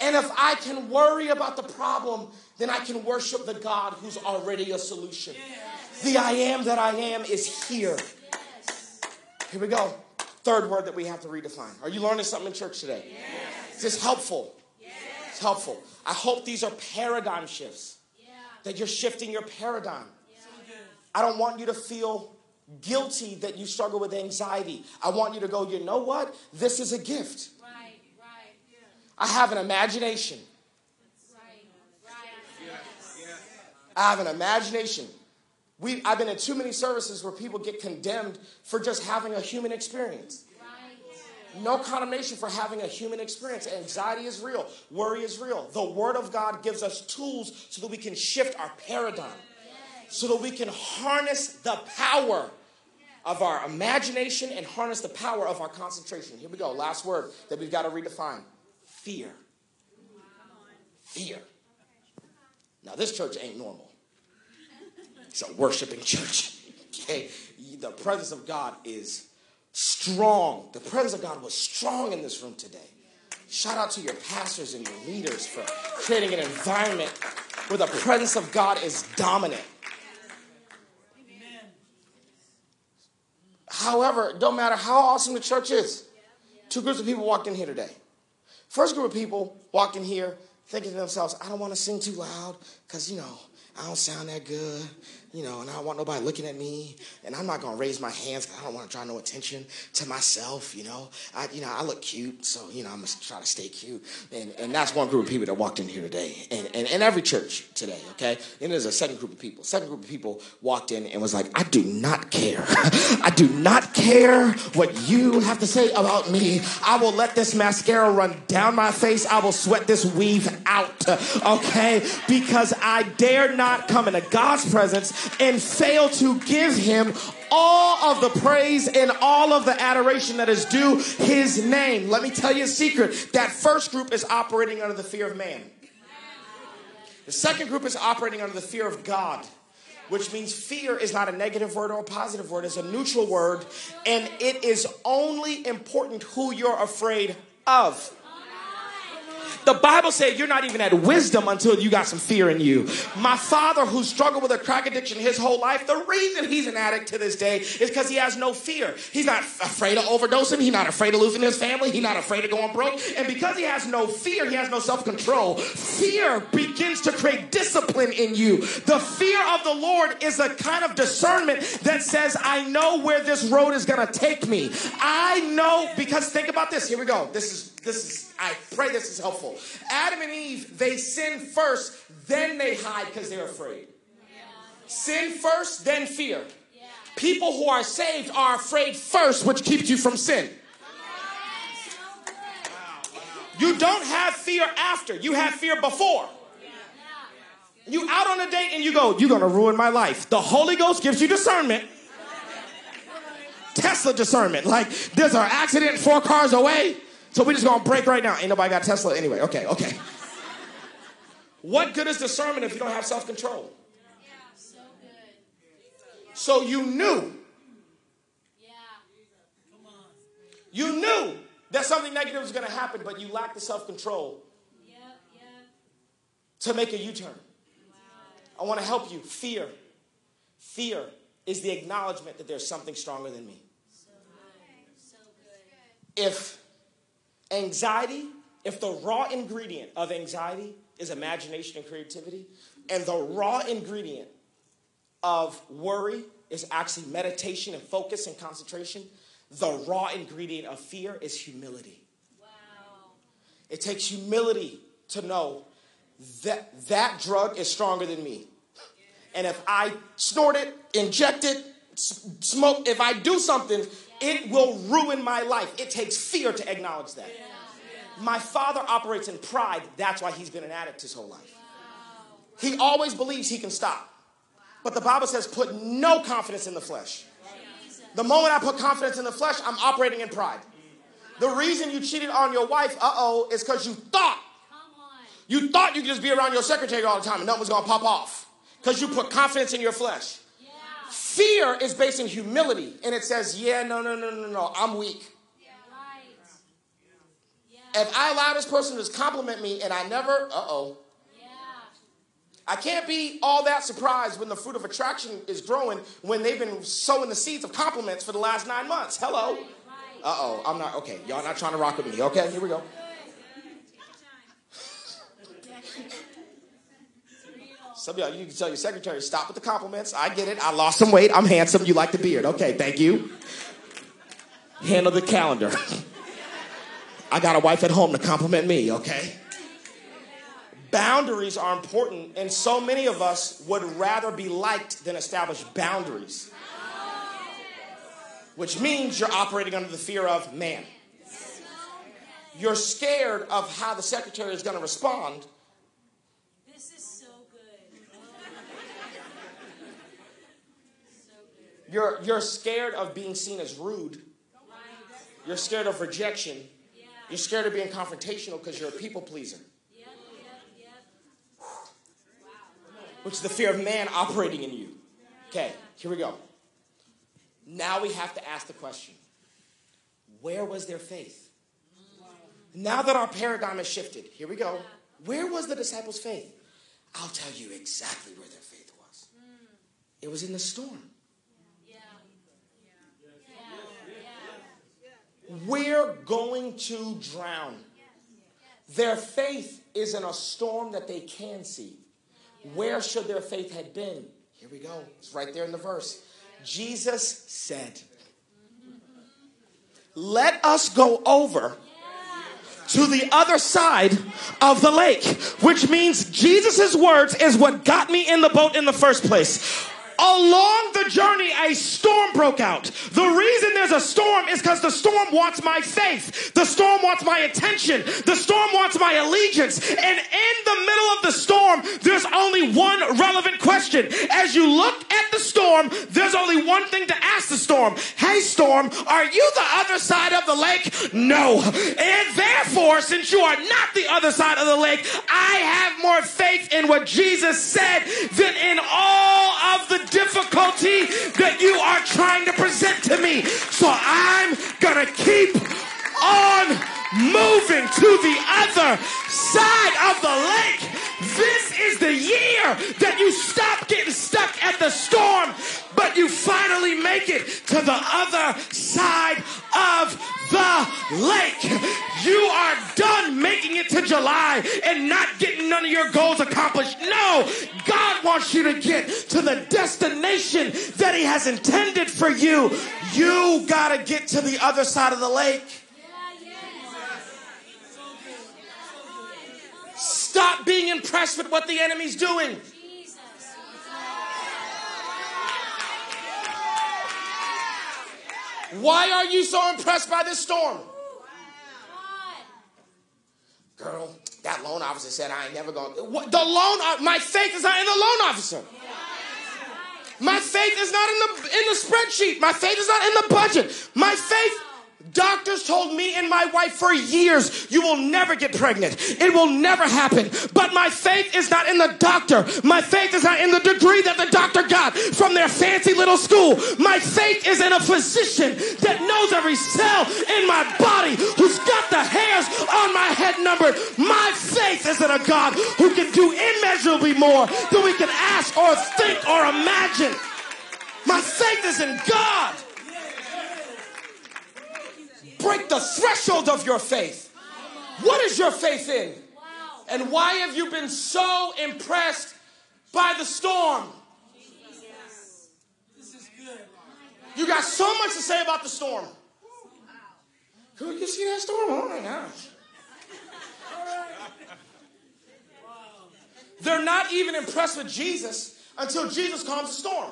And if I can worry about the problem, then I can worship the God who's already a solution. The I am that I am is here. Here we go. Third word that we have to redefine. Are you learning something in church today? Is this helpful? It's helpful. I hope these are paradigm shifts that you're shifting your paradigm. I don't want you to feel guilty that you struggle with anxiety. I want you to go, you know what? This is a gift. Right, right. Yeah. I have an imagination. Right, right. I have an imagination. We, I've been in too many services where people get condemned for just having a human experience. No condemnation for having a human experience. Anxiety is real. Worry is real. The Word of God gives us tools so that we can shift our paradigm, so that we can harness the power of our imagination and harness the power of our concentration. Here we go. Last word that we've got to redefine fear. Fear. Now, this church ain't normal, it's a worshiping church. Okay? The presence of God is strong. The presence of God was strong in this room today. Shout out to your pastors and your leaders for creating an environment where the presence of God is dominant. However, don't matter how awesome the church is, two groups of people walked in here today. First group of people walked in here thinking to themselves, I don't want to sing too loud because, you know, I don't sound that good you know, and I don't want nobody looking at me, and I'm not gonna raise my hands. Because I don't want to draw no attention to myself. You know, I, you know, I look cute, so you know, I'm gonna try to stay cute. And and that's one group of people that walked in here today, and and, and every church today. Okay, and there's a second group of people. Second group of people walked in and was like, I do not care. I do not care what you have to say about me. I will let this mascara run down my face. I will sweat this weave out. Okay, because I dare not come into God's presence and fail to give him all of the praise and all of the adoration that is due his name. Let me tell you a secret. That first group is operating under the fear of man. The second group is operating under the fear of God, which means fear is not a negative word or a positive word, it's a neutral word, and it is only important who you're afraid of. The Bible said you're not even at wisdom until you got some fear in you. My father, who struggled with a crack addiction his whole life, the reason he's an addict to this day is because he has no fear. He's not afraid of overdosing. He's not afraid of losing his family. He's not afraid of going broke. And because he has no fear, he has no self control. Fear begins to create discipline in you. The fear of the Lord is a kind of discernment that says, I know where this road is going to take me. I know because think about this. Here we go. This is this is, I pray this is helpful. Adam and Eve, they sin first, then they hide because they're afraid. Sin first, then fear. People who are saved are afraid first, which keeps you from sin. You don't have fear after, you have fear before. You out on a date and you go, You're gonna ruin my life. The Holy Ghost gives you discernment. Tesla discernment. Like, there's an accident four cars away, so we're just gonna break right now. Ain't nobody got Tesla anyway. Okay, okay. What good is discernment if you don't have self control? Yeah, So so you knew. Yeah. You knew that something negative was to happen, but you lacked the self control to make a U turn. Wow. I want to help you. Fear. Fear is the acknowledgement that there's something stronger than me. So good. So good. If anxiety, if the raw ingredient of anxiety is imagination and creativity, and the raw ingredient of worry is actually meditation and focus and concentration, the raw ingredient of fear is humility. Wow. It takes humility to know that that drug is stronger than me. And if I snort it, inject it, smoke, if I do something, it will ruin my life. It takes fear to acknowledge that. My father operates in pride. That's why he's been an addict his whole life. He always believes he can stop. But the Bible says, put no confidence in the flesh. The moment I put confidence in the flesh, I'm operating in pride. The reason you cheated on your wife, uh oh, is because you thought. You thought you could just be around your secretary all the time and nothing was gonna pop off. Because you put confidence in your flesh. Yeah. Fear is based in humility, and it says, yeah, no, no, no, no, no, I'm weak. Yeah. Right. Yeah. If I allow this person to compliment me and I never, uh oh, I can't be all that surprised when the fruit of attraction is growing when they've been sowing the seeds of compliments for the last nine months. Hello. Uh oh, I'm not, okay, y'all not trying to rock with me. Okay, here we go. Some of y'all, you can tell your secretary, stop with the compliments. I get it. I lost some weight. I'm handsome. You like the beard. Okay, thank you. Handle the calendar. I got a wife at home to compliment me, okay? boundaries are important, and so many of us would rather be liked than establish boundaries. Which means you're operating under the fear of man. You're scared of how the secretary is going to respond. This is so good. You're, you're scared of being seen as rude. You're scared of rejection. You're scared of being confrontational because you're a people pleaser. which is the fear of man operating in you. Okay, here we go. Now we have to ask the question where was their faith? Now that our paradigm has shifted, here we go. Where was the disciples' faith? I'll tell you exactly where their faith was. It was in the storm. We're going to drown. Their faith is in a storm that they can see. Where should their faith had been? Here we go. It's right there in the verse. Jesus said, Let us go over to the other side of the lake, which means Jesus' words is what got me in the boat in the first place. Along the journey, a storm broke out. The reason there's a storm is because the storm wants my faith. The storm wants my attention. The storm wants my allegiance. And in the middle of the storm, there's only one relevant question. As you look at the storm, there's only one thing to ask the storm. Hey, storm, are you the other side of the lake? No. And therefore, since you are not the other side of the lake, I have more faith in what Jesus said than in all of the difficulty that you are trying to present to me. So I'm going to keep on moving to the other side of the lake. This is the year that you stop getting stuck at the storm, but you finally make it to the other side of the lake. You are done making it to July and not getting none of your goals accomplished. No, God wants you to get to the destination that He has intended for you. You got to get to the other side of the lake. Stop being impressed with what the enemy's doing. Why are you so impressed by this storm? girl, that loan officer said I ain't never going. The loan, uh, my faith is not in the loan officer. My faith is not in the in the spreadsheet. My faith is not in the budget. My faith Doctors told me and my wife for years, you will never get pregnant. It will never happen. But my faith is not in the doctor. My faith is not in the degree that the doctor got from their fancy little school. My faith is in a physician that knows every cell in my body, who's got the hairs on my head numbered. My faith is in a God who can do immeasurably more than we can ask or think or imagine. My faith is in God break the threshold of your faith. What is your faith in? And why have you been so impressed by the storm? You got so much to say about the storm. Could you see that storm? Oh my gosh. They're not even impressed with Jesus until Jesus calms the storm.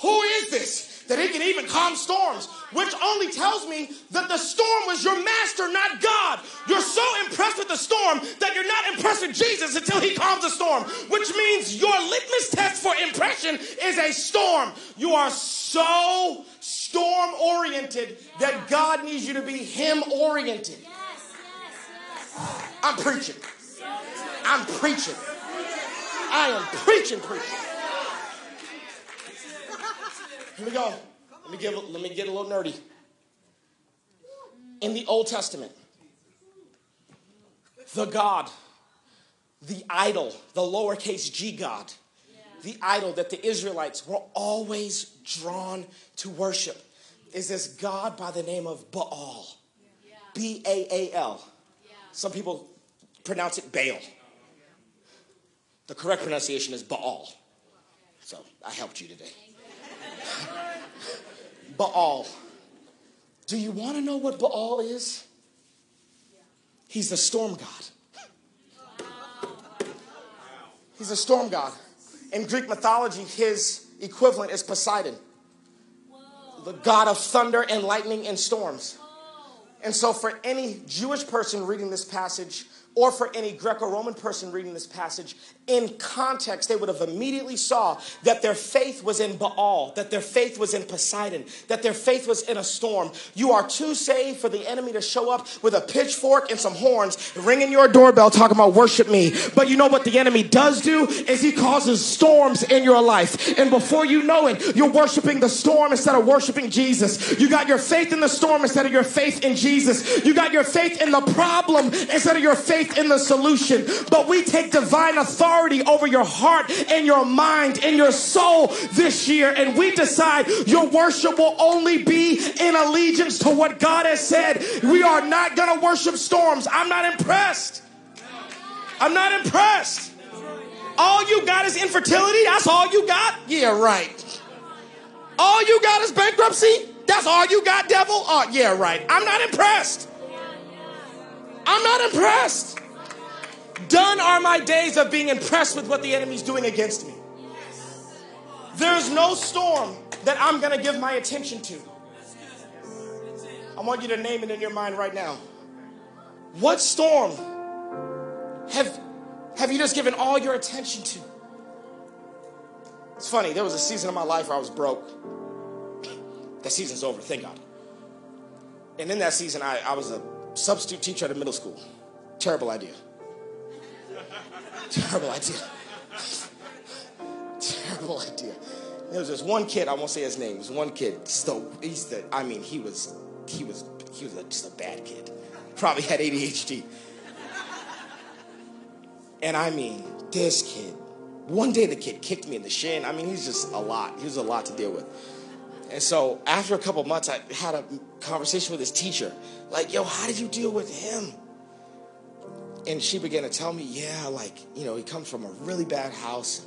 Who is this? That he can even calm storms, which only tells me that the storm was your master, not God. You're so impressed with the storm that you're not impressed with Jesus until he calms the storm, which means your litmus test for impression is a storm. You are so storm oriented that God needs you to be him oriented. I'm preaching. I'm preaching. I am preaching, preaching. Here we go. Let me, give, let me get a little nerdy. In the Old Testament, the God, the idol, the lowercase g God, the idol that the Israelites were always drawn to worship is this God by the name of Baal. B A A L. Some people pronounce it Baal. The correct pronunciation is Baal. So I helped you today. Baal. Do you want to know what Baal is? He's the storm god. He's a storm god. In Greek mythology, his equivalent is Poseidon, the god of thunder and lightning and storms. And so, for any Jewish person reading this passage, or for any Greco-Roman person reading this passage, in context, they would have immediately saw that their faith was in Baal, that their faith was in Poseidon, that their faith was in a storm. You are too saved for the enemy to show up with a pitchfork and some horns, ringing your doorbell, talking about worship me. But you know what the enemy does do is he causes storms in your life, and before you know it, you're worshiping the storm instead of worshiping Jesus. You got your faith in the storm instead of your faith in Jesus. You got your faith in the problem instead of your faith in the solution, but we take divine authority over your heart and your mind and your soul this year, and we decide your worship will only be in allegiance to what God has said. We are not going to worship storms. I'm not impressed. I'm not impressed. All you got is infertility? That's all you got? Yeah, right. All you got is bankruptcy? That's all you got, devil? Oh, yeah, right. I'm not impressed. I'm not impressed. Done are my days of being impressed with what the enemy's doing against me. There's no storm that I'm going to give my attention to. I want you to name it in your mind right now. What storm have, have you just given all your attention to? It's funny, there was a season of my life where I was broke. That season's over, thank God. And in that season, I, I was a substitute teacher at a middle school. Terrible idea. Terrible idea. Terrible idea. There was this one kid, I won't say his name, was one kid. So he's the, I mean, he was, he was, he was a, just a bad kid. Probably had ADHD. And I mean, this kid, one day the kid kicked me in the shin. I mean, he's just a lot. He was a lot to deal with. And so after a couple months, I had a conversation with his teacher. Like, yo, how did you deal with him? And she began to tell me, yeah, like, you know, he comes from a really bad house.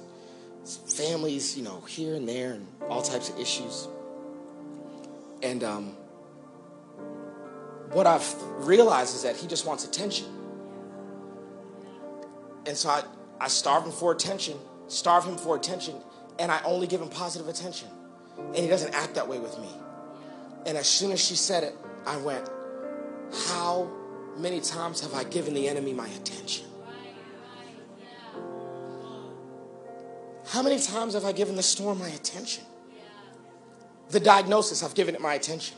families, you know, here and there and all types of issues. And um, what I've realized is that he just wants attention. And so I, I starve him for attention, starve him for attention, and I only give him positive attention. And he doesn't act that way with me. And as soon as she said it, I went, How many times have I given the enemy my attention? How many times have I given the storm my attention? The diagnosis, I've given it my attention.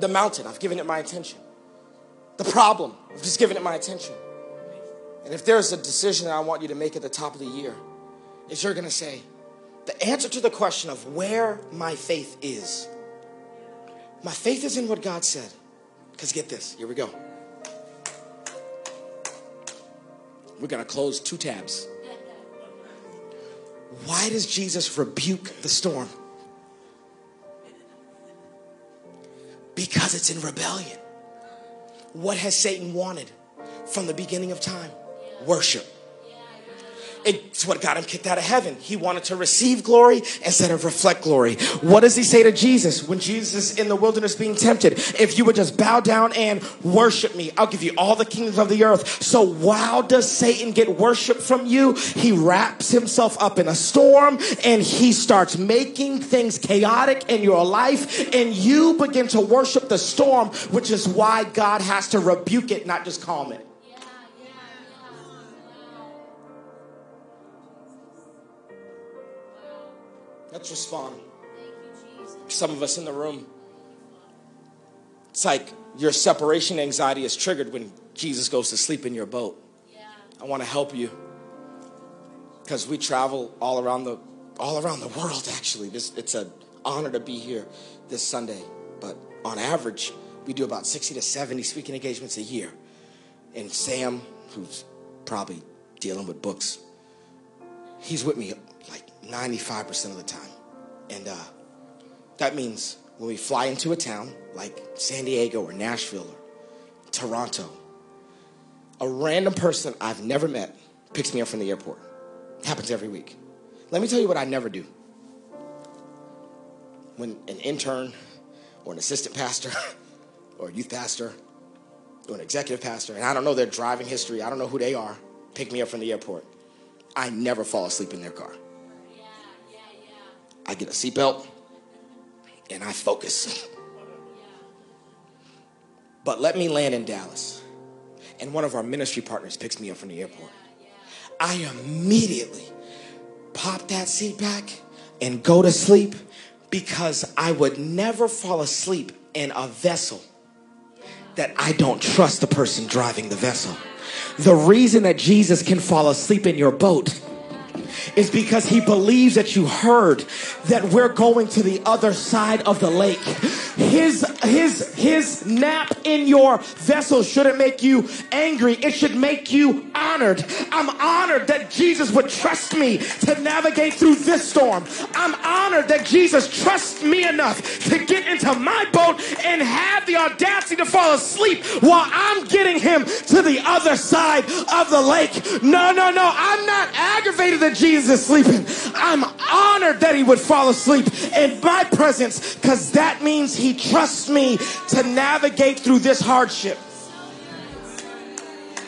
The mountain, I've given it my attention. The problem, I've just given it my attention. And if there's a decision that I want you to make at the top of the year, is you're going to say, the answer to the question of where my faith is. My faith is in what God said. Because get this, here we go. We're going to close two tabs. Why does Jesus rebuke the storm? Because it's in rebellion. What has Satan wanted from the beginning of time? Worship. It's what got him kicked out of heaven. He wanted to receive glory instead of reflect glory. What does he say to Jesus when Jesus is in the wilderness being tempted? If you would just bow down and worship me, I'll give you all the kingdoms of the earth. So how does Satan get worship from you? He wraps himself up in a storm and he starts making things chaotic in your life and you begin to worship the storm, which is why God has to rebuke it, not just calm it. Respond. Some of us in the room, it's like your separation anxiety is triggered when Jesus goes to sleep in your boat. I want to help you because we travel all around the all around the world. Actually, this, it's an honor to be here this Sunday. But on average, we do about sixty to seventy speaking engagements a year. And Sam, who's probably dealing with books, he's with me like 95% of the time. And uh, that means when we fly into a town like San Diego or Nashville or Toronto, a random person I've never met picks me up from the airport. It happens every week. Let me tell you what I never do. When an intern or an assistant pastor or a youth pastor or an executive pastor, and I don't know their driving history, I don't know who they are, pick me up from the airport. I never fall asleep in their car. I get a seatbelt and I focus. But let me land in Dallas, and one of our ministry partners picks me up from the airport. I immediately pop that seat back and go to sleep because I would never fall asleep in a vessel that I don't trust the person driving the vessel. The reason that Jesus can fall asleep in your boat is because he believes that you heard that we're going to the other side of the lake. His his his nap in your vessel shouldn't make you angry. It should make you honored. I'm honored that Jesus would trust me to navigate through this storm. I'm honored that Jesus trusts me enough to get into my boat and have the audacity to fall asleep while I'm getting him to the other side of the lake. No, no, no. I'm not aggravated that Jesus is sleeping. I'm honored that he would fall asleep in my presence because that means he trusts me to navigate through this hardship.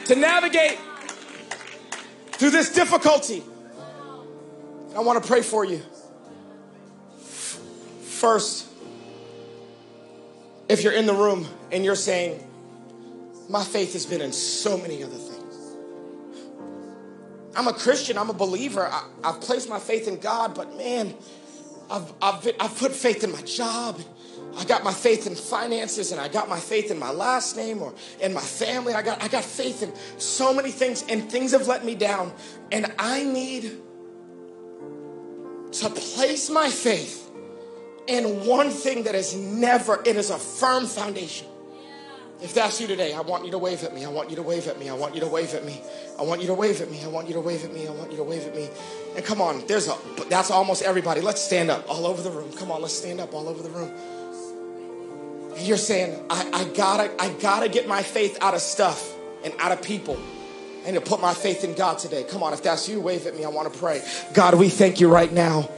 To navigate through this difficulty. I want to pray for you. First, if you're in the room and you're saying, My faith has been in so many other things. I'm a Christian, I'm a believer. I, have placed my faith in God, but man, I've, I've, I've put faith in my job. I got my faith in finances and I got my faith in my last name or in my family. I got, I got faith in so many things and things have let me down. And I need to place my faith in one thing that is never, it is a firm foundation. If that's you today, I want you to wave at me. I want you to wave at me. I want you to wave at me. I want you to wave at me. I want you to wave at me. I want you to wave at me. And come on, there's a that's almost everybody. Let's stand up all over the room. Come on, let's stand up all over the room. And you're saying, I, I gotta, I gotta get my faith out of stuff and out of people. And to put my faith in God today. Come on, if that's you, wave at me. I want to pray. God, we thank you right now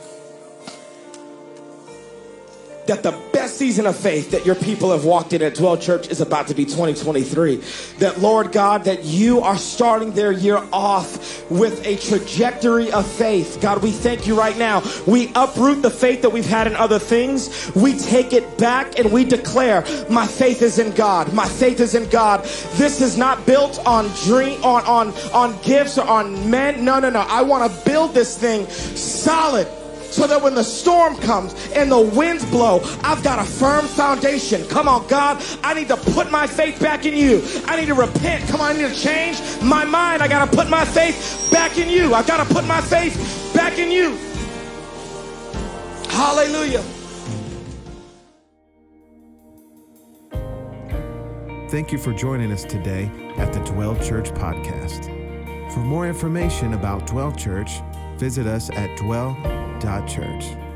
that the best season of faith that your people have walked in at Dwell Church is about to be 2023. That, Lord God, that you are starting their year off with a trajectory of faith. God, we thank you right now. We uproot the faith that we've had in other things. We take it back and we declare, my faith is in God. My faith is in God. This is not built on dream, on, on, on gifts or on men. No, no, no. I want to build this thing solid so that when the storm comes and the winds blow, I've got a firm foundation. Come on, God, I need to put my faith back in you. I need to repent. Come on, I need to change my mind. I got to put my faith back in you. I got to put my faith back in you. Hallelujah. Thank you for joining us today at the Dwell Church Podcast. For more information about Dwell Church, visit us at dwell.church.